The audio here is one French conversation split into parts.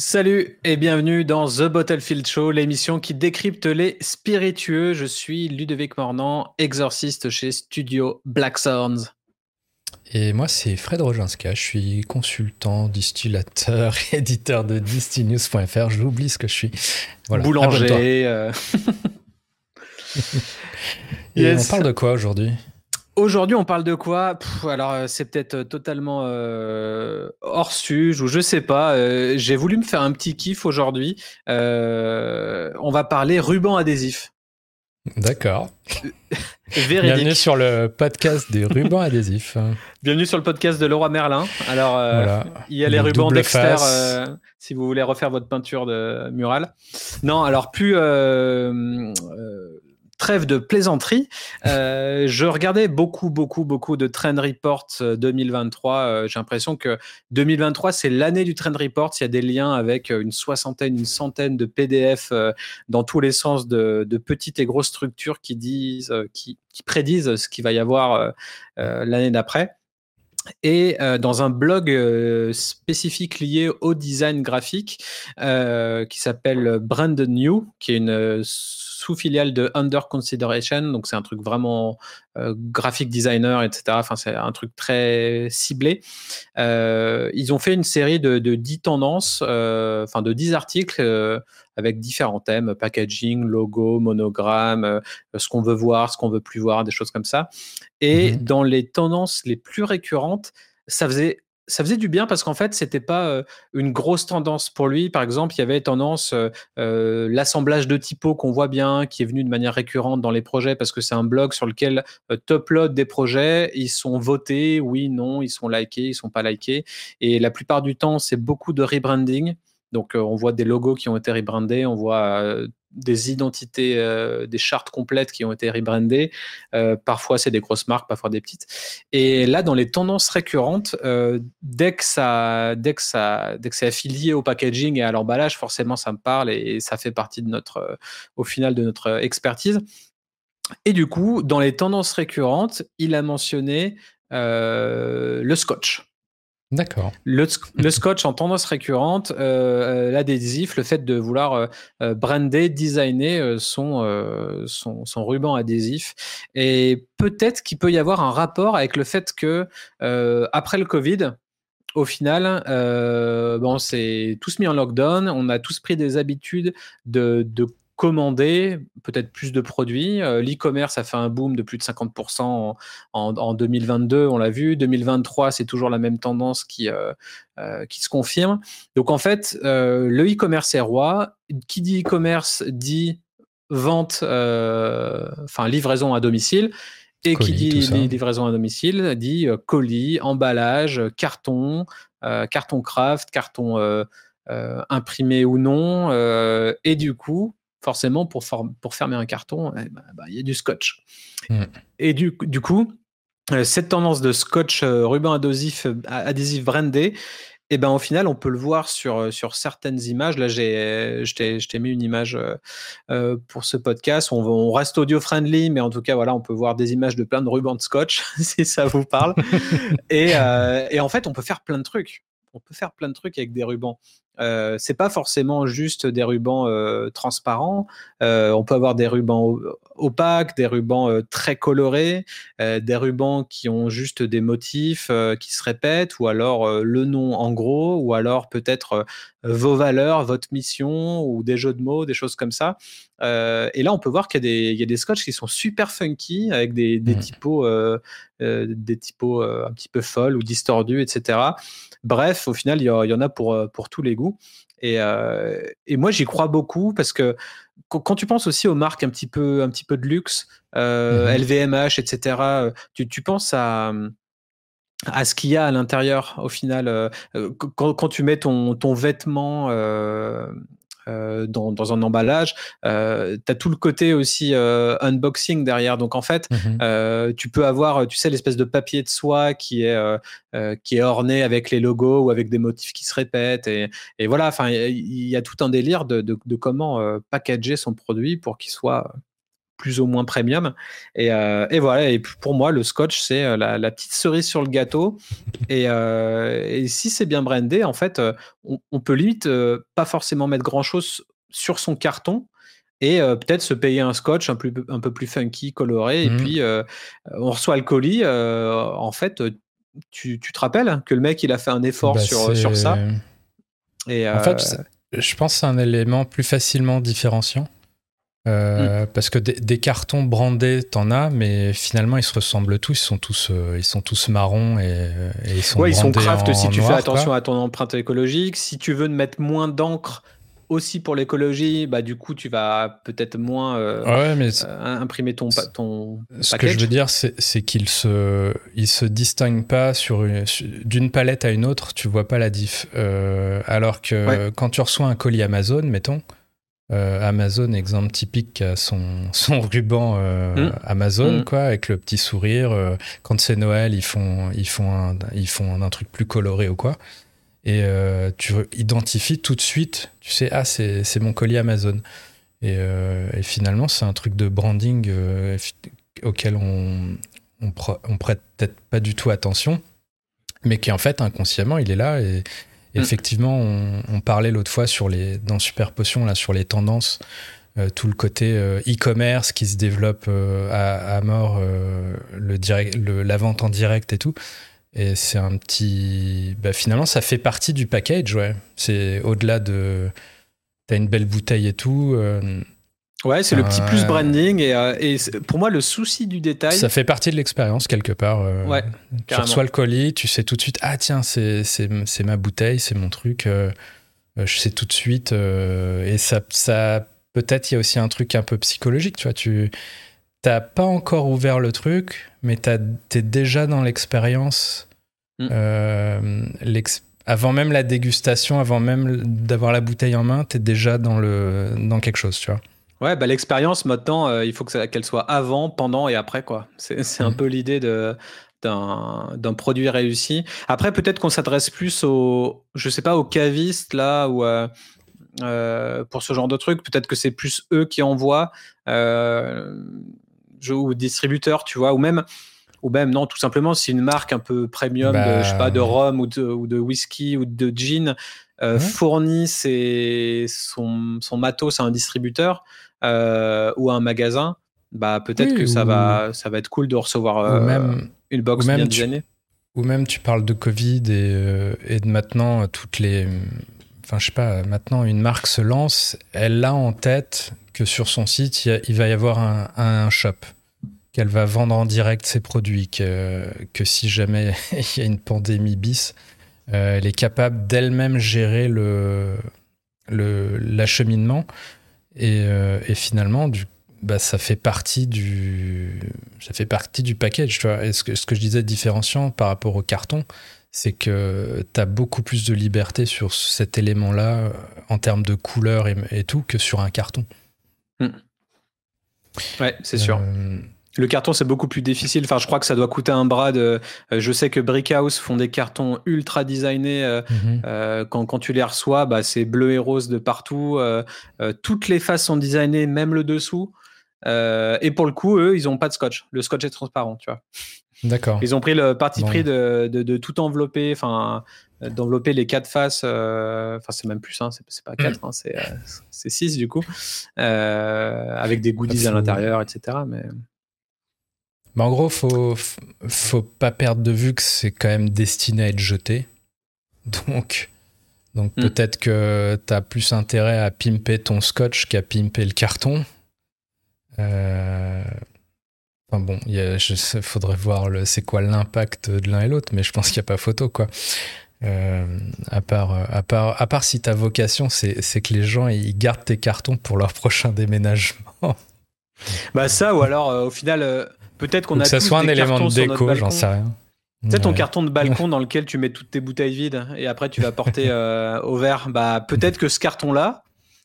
Salut et bienvenue dans The Bottlefield Show, l'émission qui décrypte les spiritueux. Je suis Ludovic Mornant, exorciste chez Studio Black Sounds. Et moi, c'est Fred Rojanska. Je suis consultant, distillateur, éditeur de distinews.fr. J'oublie ce que je suis. Boulanger. Euh. Et on parle de quoi aujourd'hui? Aujourd'hui, on parle de quoi? Alors, euh, c'est peut-être euh, totalement hors sujet ou je sais pas. J'ai voulu me faire un petit kiff aujourd'hui. on va parler ruban adhésif. D'accord. Bienvenue sur le podcast des rubans adhésifs. Bienvenue sur le podcast de Leroy Merlin. Alors, euh, il y a les rubans Dexter euh, si vous voulez refaire votre peinture de murale. Non, alors plus euh, trêve de plaisanterie. Euh, je regardais beaucoup, beaucoup, beaucoup de Trend Reports 2023. Euh, euh, j'ai l'impression que 2023, c'est l'année du Trend Reports. Il y a des liens avec une soixantaine, une centaine de PDF dans tous les sens de, petites et grosses structures qui disent, qui, prédisent ce qu'il va y avoir l'année d'après. Et dans un blog spécifique lié au design graphique qui s'appelle Brand New, qui est une sous-filiale de Under Consideration. Donc, c'est un truc vraiment euh, graphic designer, etc. Enfin, c'est un truc très ciblé. Euh, ils ont fait une série de, de 10 tendances, euh, enfin, de 10 articles avec différents thèmes, packaging, logo, monogramme, ce qu'on veut voir, ce qu'on veut plus voir, des choses comme ça. Et mm-hmm. dans les tendances les plus récurrentes, ça faisait ça faisait du bien parce qu'en fait, c'était pas une grosse tendance pour lui. Par exemple, il y avait tendance l'assemblage de typos qu'on voit bien, qui est venu de manière récurrente dans les projets parce que c'est un blog sur lequel top load des projets, ils sont votés, oui, non, ils sont likés, ils sont pas likés. Et la plupart du temps, c'est beaucoup de rebranding. Donc, on voit des logos qui ont été rebrandés, on voit des identités, euh, des chartes complètes qui ont été rebrandées. Euh, parfois, c'est des grosses marques, parfois des petites. Et là, dans les tendances récurrentes, euh, dès que ça, dès que ça, dès que c'est affilié au packaging et à l'emballage, forcément, ça me parle et, ça fait partie de notre, au final, de notre expertise. Et du coup, dans les tendances récurrentes, il a mentionné le scotch. D'accord. Le, scotch en tendance récurrente, euh, euh, l'adhésif, le fait de vouloir euh, brander, designer son, ruban adhésif. Et peut-être qu'il peut y avoir un rapport avec le fait que après le Covid, au final, bon, c'est tous mis en lockdown, on a tous pris des habitudes de, de commander peut-être plus de produits. Euh, l'e-commerce a fait un boom de plus de 50% en, 2022, on l'a vu. 2023, c'est toujours la même tendance qui, euh, euh, qui se confirme. Donc en fait, le e-commerce est roi. Qui dit e-commerce dit vente, enfin livraison à domicile. Et qui dit livraison à domicile dit colis, emballage, carton, carton craft, carton imprimé ou non. et du coup, forcément, pour, pour fermer un carton, eh ben, bah, il y a du scotch. Mm. Et du, du coup, euh, cette tendance de scotch euh, ruban adhésif, euh, adhésif brandé, et eh ben au final, on peut le voir sur, sur certaines images. Là, j'ai, je t'ai mis une image pour ce podcast. On, on reste audio friendly, mais en tout cas, voilà, on peut voir des images de plein de rubans de scotch, si ça vous parle. et, et en fait, on peut faire plein de trucs. On peut faire plein de trucs avec des rubans. Euh, c'est pas forcément juste des rubans euh, transparents. Euh, on peut avoir des rubans opaques, des rubans très colorés, des rubans qui ont juste des motifs qui se répètent, ou alors le nom en gros, ou alors peut-être vos valeurs, votre mission, ou des jeux de mots, des choses comme ça. et là, on peut voir qu'il y, a des scotch qui sont super funky, avec des, mmh. typos, des typos un petit peu folles ou distordus, etc. Bref, au final, il y, en a pour, pour tous les goûts. Euh, et, moi, j'y crois beaucoup parce que quand, tu penses aussi aux marques un petit peu, un petit peu de luxe, LVMH, euh, etc., mmh tu, penses à, à ce qu'il y a à l'intérieur au final. Euh, quand, tu mets ton, ton vêtement euh, dans, dans, un emballage. Euh, tu as tout le côté aussi euh, unboxing derrière. Donc en fait, mmh tu peux avoir, tu sais, l'espèce de papier de soie qui est, qui est orné avec les logos ou avec des motifs qui se répètent. Et, et voilà, enfin, il y, a tout un délire de, de, de comment packager son produit pour qu'il soit plus ou moins premium. Et, et, voilà, et pour moi, le scotch, c'est la, petite cerise sur le gâteau. Et, et si c'est bien brandé, en fait, on, on peut limite pas forcément mettre grand-chose sur son carton et peut-être se payer un scotch un, plus, un peu plus funky, coloré. Et mmh. puis, on reçoit le colis. en fait, tu, tu, te rappelles que le mec, il a fait un effort bah, sur, sur ça? Et, en fait, je pense que c'est un élément plus facilement différenciant. Mmh. Parce que des, cartons brandés, t'en as, mais finalement ils se ressemblent tous. Ils sont tous, ils sont tous marrons et, ils sont. Ouais, ils sont craft si tu fais attention à ton empreinte écologique. Si tu veux mettre moins d'encre, aussi pour l'écologie, bah, du coup, tu vas peut-être moins euh, euh, imprimer ton, ton Ce que je veux dire, c'est qu'il se, il se distingue pas sur d'une palette à une autre, tu vois pas la diff. Euh, alors que quand tu reçois un colis Amazon, mettons, Amazon, exemple typique, a son, son ruban mmh. Amazon, mmh. quoi, avec le petit sourire. quand c'est Noël, ils font, ils, font un, ils font un truc plus coloré ou quoi et euh, tu identifies tout de suite, tu sais, ah, c'est mon colis Amazon. Et, euh, et finalement, c'est un truc de branding euh, auquel on, on, prête peut-être pas du tout attention, mais qui en fait, inconsciemment, il est là. Et, mm. effectivement, on, parlait l'autre fois sur les, dans Super Potion, sur les tendances. tout le côté e-commerce qui se développe à, à, mort, la vente en direct et tout. Et c'est un petit. Bah, finalement, ça fait partie du package, ouais. C'est au-delà de. T'as une belle bouteille et tout. Euh, ouais, c'est le petit plus branding. Et, euh, et, pour moi, le souci du détail. Ça fait partie de l'expérience, quelque part. Euh, ouais. Tu reçois le colis, tu sais tout de suite, ah tiens, c'est ma bouteille, c'est mon truc. je sais tout de suite. et ça, ça peut-être, il y a aussi un truc un peu psychologique, tu vois. Tu t'as pas encore ouvert le truc, mais t'es déjà dans l'expérience. Mm. Euh, avant même la dégustation, avant même d'avoir la bouteille en main, t'es déjà dans, le, dans quelque chose, tu vois. Ouais, bah, l'expérience maintenant, euh, il faut qu'elle soit avant, pendant et après, quoi. C'est un mm. peu l'idée de d'un produit réussi. Après, peut-être qu'on s'adresse plus aux, je sais pas, aux cavistes là ou euh, pour ce genre de truc. Peut-être que c'est plus eux qui envoient ou distributeur, tu vois, ou même, ou même non, tout simplement, si une marque un peu premium, de, je sais pas, de bah, rhum ou de, ou de whisky ou de gin euh, fournit son, son matos à un distributeur euh, ou à un magasin, bah peut-être que ça va, ça va être cool de recevoir euh, même, une box bien designée. Ou même tu parles de Covid et, et de maintenant toutes les enfin je sais pas, maintenant une marque se lance, elle a en tête que sur son site, il, va y avoir un, shop, qu'elle va vendre en direct ses produits, que, que si jamais il y a une pandémie bis, euh, elle est capable d'elle-même gérer le l'acheminement et, euh, et, finalement du, bah, ça fait partie du ça fait partie du package tu vois et ce que, ce que je disais différenciant par rapport au carton c'est que tu as beaucoup plus de liberté sur cet élément-là euh, en termes de couleur et, tout que sur un carton. Hmm. Ouais, c'est sûr. Euh, le carton, c'est beaucoup plus difficile. Enfin, je crois que ça doit coûter un bras de. Euh, je sais que Brickhouse font des cartons ultra designés. Mhm. quand, tu les reçois, bah, c'est bleu et rose de partout. toutes les faces sont designées, même le dessous. et pour le coup, eux, ils n'ont pas de scotch. Le scotch est transparent, tu vois. D'accord. Ils ont pris le parti pris de, de, tout envelopper, enfin, d'envelopper les quatre faces. Euh, enfin, c'est même plus, hein, c'est pas quatre, hein, c'est euh, six du coup, euh, avec des goodies à l'intérieur, etc. Mais bah, en gros, faut faut pas perdre de vue que c'est quand même destiné à être jeté. Donc, donc hmm. peut-être que tu as plus intérêt à pimper ton scotch qu'à pimper le carton. Euh, Enfin bon, il faudrait voir le, c'est quoi l'impact de l'un et l'autre, mais je pense qu'il n'y a pas photo, quoi. Euh, à, part, à, part, à part si ta vocation, c'est, c'est que les gens ils gardent tes cartons pour leur prochain déménagement. Bah ça, ou alors euh, au final, euh, peut-être qu'on a que ça soit un élément de déco, j'en sais rien. C'est ton carton de balcon dans lequel tu mets toutes tes bouteilles vides et après tu vas porter au verre. Bah peut-être que ce carton-là,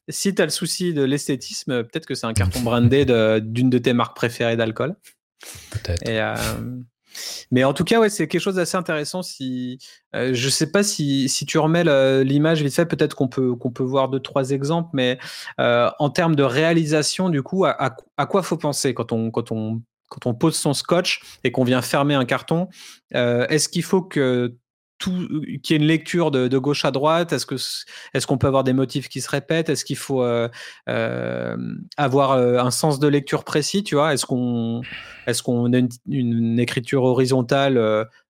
si tu as le souci de l'esthétisme, peut-être que c'est un carton brandé d'une de, tes marques préférées d'alcool. Peut-être. Euh, Mais en tout cas, ouais, c'est quelque chose d'assez intéressant. Si euh, je sais pas si, si tu remets l'image vite fait, peut-être qu'on peut qu'on peut voir deux trois exemples, mais euh, en termes de réalisation, du coup, à, à, quoi faut penser quand on quand on quand on pose son scotch et qu'on vient fermer un carton euh, Est-ce qu'il faut que qu'il y ait une lecture de, gauche à droite? Est-ce est-ce qu'on peut avoir des motifs qui se répètent? Est-ce qu'il faut euh, euh, avoir un sens de lecture précis Tu Est-ce qu'on est-ce qu'on a une, écriture horizontale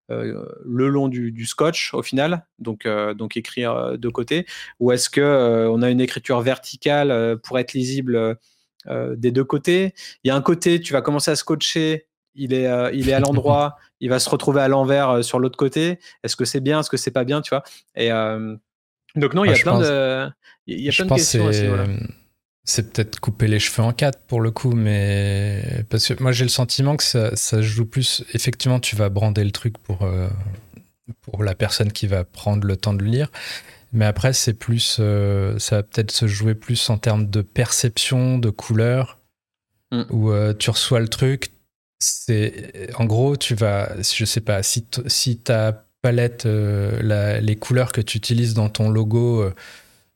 le long du, scotch au final? Donc donc écrire de côté. Ou est-ce que on a une écriture verticale pour être lisible des deux côtés Il y a un côté, tu vas commencer à scotcher il est, il est à l'endroit, il va se retrouver à l'envers euh, sur l'autre côté. Est-ce que c'est bien, est-ce que c'est pas bien, tu vois? Et euh, donc non, il y a plein de, il y a plein de questions. C'est peut-être couper les cheveux en quatre pour le coup, mais parce que moi j'ai le sentiment que ça, ça joue plus. Effectivement, tu vas brander le truc pour euh, pour la personne qui va prendre le temps de le lire. Mais après, c'est plus, ça va peut-être se jouer plus en termes de perception, de couleur, mm. où tu reçois le truc, c'est en gros, tu vas, je sais pas, si, si ta palette, euh, les couleurs que tu utilises dans ton logo, euh,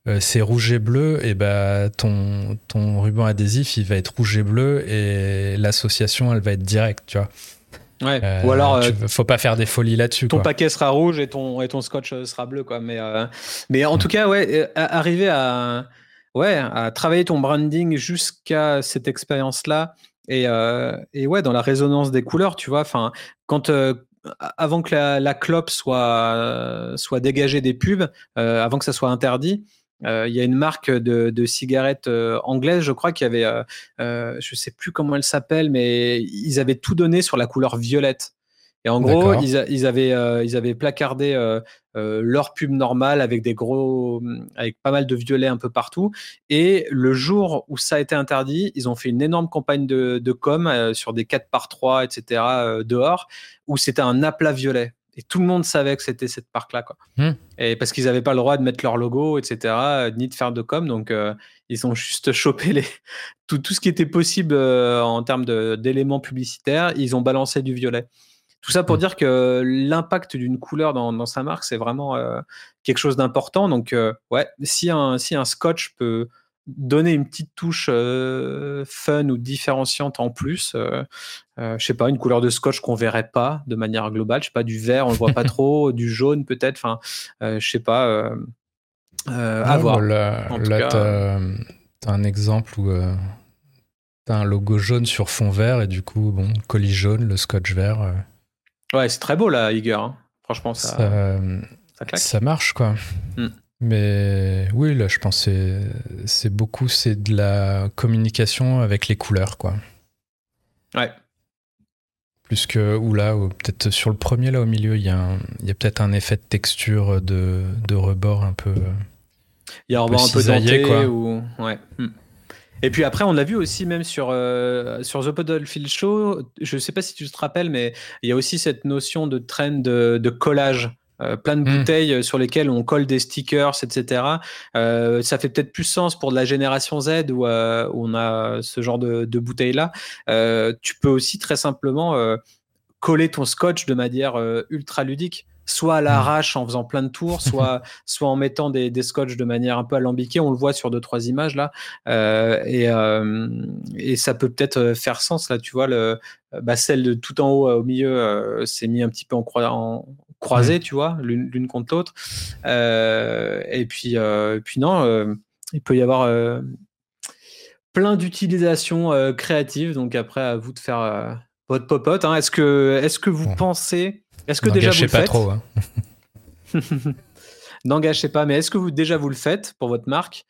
euh, c'est rouge et bleu, et ben ton, ton ruban adhésif, il va être rouge et bleu, et l'association, elle va être directe, tu vois. Ouais. Ou alors, faut pas faire des folies là-dessus. Ton paquet sera rouge et ton, et ton scotch sera bleu, quoi. Mais, mais en tout cas, ouais, arriver à, ouais, à travailler ton branding jusqu'à cette expérience-là, et, euh, et, ouais, dans la résonance des couleurs, tu vois, enfin, quand euh, avant que la, la, clope soit soit dégagée des pubs, euh, avant que ça soit interdit, il y a une marque de, de cigarettes anglaise, je crois, qui avait, je sais plus comment elle s'appelle, mais ils avaient tout donné sur la couleur violette. Et en gros, ils, ils, avaient, ils avaient placardé euh, leur pub normale avec des gros, avec pas mal de violets un peu partout. Et le jour où ça a été interdit, ils ont fait une énorme campagne de, com euh, sur des 4 par 3 etc. Euh, dehors, où c'était un aplat violet. Et tout le monde savait que c'était cette marque-là, quoi. Hmm. Et parce qu'ils n'avaient pas le droit de mettre leur logo, etc., ni de faire de com. Donc, ils ont juste chopé les... tout, tout ce qui était possible en termes d'éléments publicitaires. Ils ont balancé du violet. Tout ça pour mm. dire que l'impact d'une couleur dans, sa marque, c'est vraiment euh, quelque chose d'important. Donc, euh, ouais, si un, si un scotch peut donner une petite touche euh, fun ou différenciante en plus, je sais pas, une couleur de scotch qu'on verrait pas de manière globale, je sais pas, du vert, on le voit pas trop, du jaune peut-être, enfin, je sais pas, à voir. Là, tu as, un exemple où tu as un logo jaune sur fond vert et du coup, bon, colis jaune, le scotch vert. Ouais, c'est très beau là, Iger. Hein. Franchement, ça, ça, marche quoi. Hmm. Mais oui, là, je pense que c'est beaucoup, c'est de la communication avec les couleurs, quoi. Ouais. Plus que, ou là, ou peut-être sur le premier, là, au milieu, il y a, a peut-être un effet de texture de, de rebord un peu. Il y a un rebord un peu denté, quoi. Ou... Ouais. Hmm. Et puis après, on l'a vu aussi même sur, euh, sur The Podolfield Show. Je ne sais pas si tu te rappelles, mais il y a aussi cette notion de trend de, de collage. Euh, plein de hmm. bouteilles sur lesquelles on colle des stickers, etc. Euh, ça fait peut-être plus sens pour de la génération Z où, où on a ce genre de, de bouteilles-là. tu peux aussi très simplement coller ton scotch de manière ultra ludique soit à l'arrache en faisant plein de tours, soit, soit en mettant des, des scotch de manière un peu alambiquée. On le voit sur deux, trois images là. Euh, et, euh, et ça peut peut-être euh, faire sens là, tu vois, le, bah, celle de tout en haut au milieu s'est mis un petit peu en, en croisé, tu vois, l'une contre l'autre. et puis, puis non, il peut y avoir plein d'utilisations créatives. Donc après, à vous de faire votre popote. Hein. Est-ce que, est-ce que vous pensez est-ce que déjà vous le pas faites? trop. Hein. N'engagez pas, mais est-ce que vous déjà vous le faites pour votre marque?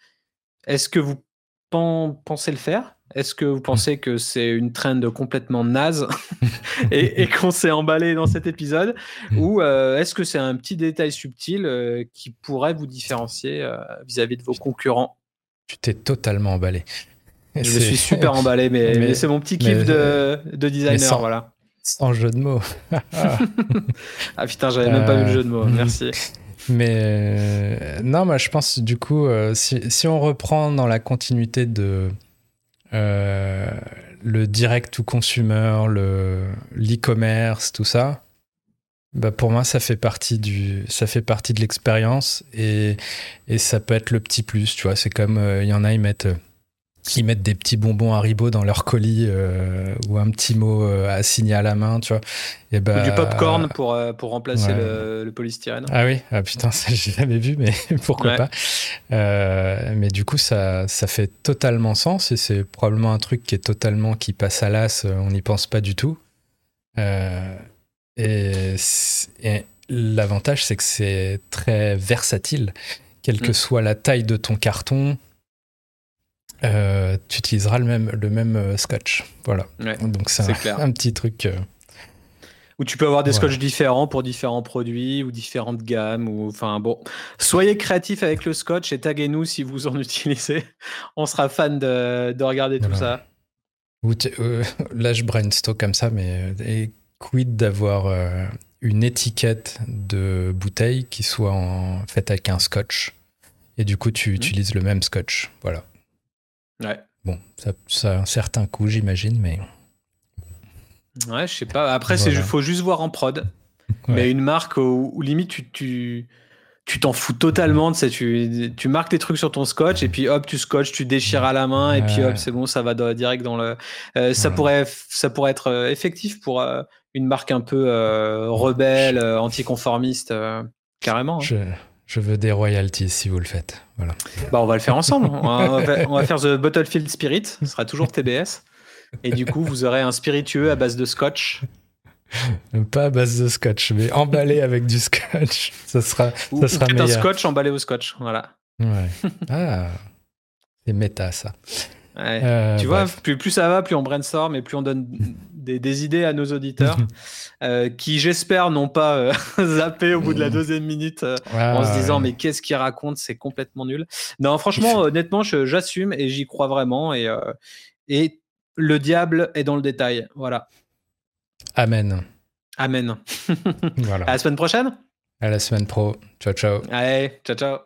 Est-ce que vous pensez le faire? Est-ce que vous pensez que c'est une trend complètement naze et, qu'on s'est emballé dans cet épisode? Hmm. Ou euh, est-ce que c'est un petit détail subtil euh, qui pourrait vous différencier euh, vis-à-vis de vos concurrents? Tu t'es totalement emballé. Je me suis super emballé, mais, c'est mon petit kiff de, designer, voilà. Sans jeu de mots. ah putain, j'avais même pas vu le jeu de mots. Euh, Merci. Mais euh, non, moi je pense du coup, euh, si, si, on reprend dans la continuité de le direct to consumer, le l'e-commerce, tout ça, bah pour moi, ça fait partie du, ça fait partie de l'expérience et, et ça peut être le petit plus, tu vois. C'est comme euh, il y en a, ils mettent qui mettent des petits bonbons Haribo dans leur colis euh, ou un petit mot euh, à signer à la main, tu vois. Et bah, ou du popcorn pour, euh, pour remplacer le, polystyrène. Ah oui, ah putain, ça j'ai jamais vu, mais pourquoi pas. mais du coup, ça, ça fait totalement sens et c'est probablement un truc qui est totalement qui passe à l'as, on n'y pense pas du tout. et, et l'avantage, c'est que c'est très versatile, quelle que mm. soit la taille de ton carton euh, tu utiliseras le même, le même euh, scotch. Voilà. Donc c'est un, un, petit truc. Euh, Où tu peux avoir des scotch différents pour différents produits ou différentes gammes. Ou, enfin bon, soyez créatifs avec le scotch et taguez-nous si vous en utilisez. On sera fan de, de regarder tout ça. Ou là, je brainstorm comme ça, mais et quid d'avoir une étiquette de bouteille qui soit en, faite avec un scotch? Et du coup tu mmh. utilises le même scotch. Voilà. Ouais. Bon, ça, a un certain coût, j'imagine, mais. Ouais, je sais pas. Après, il faut juste voir en prod. Mais une marque où, limite tu, tu t'en fous totalement. Tu, tu, tu marques tes trucs sur ton scotch et puis hop, tu scotches, tu déchires à la main et puis hop, c'est bon, ça va direct dans le. Euh, ça, pourrait, ça pourrait être euh, effectif pour euh, une marque un peu rebelle, anticonformiste, carrément. Hein. Je veux des royalties si vous le faites. Voilà. Bah, on va le faire ensemble. on, va, faire The Bottlefield Spirit. Ce sera toujours TBS. Et du coup, vous aurez un spiritueux à base de scotch. Pas à base de scotch, mais emballé avec du scotch. Ça sera, ou, ça sera un scotch emballé au scotch. Voilà. Ouais. Ah, c'est méta ça. Euh, tu vois, plus, plus ça va, plus on brainstorm et plus on donne des, idées à nos auditeurs euh, qui, j'espère, n'ont pas euh, zappé au bout de la deuxième minute en se disant mais qu'est-ce qu'il raconte, c'est complètement nul. Non, franchement, honnêtement, j'assume et j'y crois vraiment et, et le diable est dans le détail. Voilà. Amen. Amen. voilà. À la semaine prochaine. À la semaine pro. Ciao, ciao. Allez, ciao, ciao.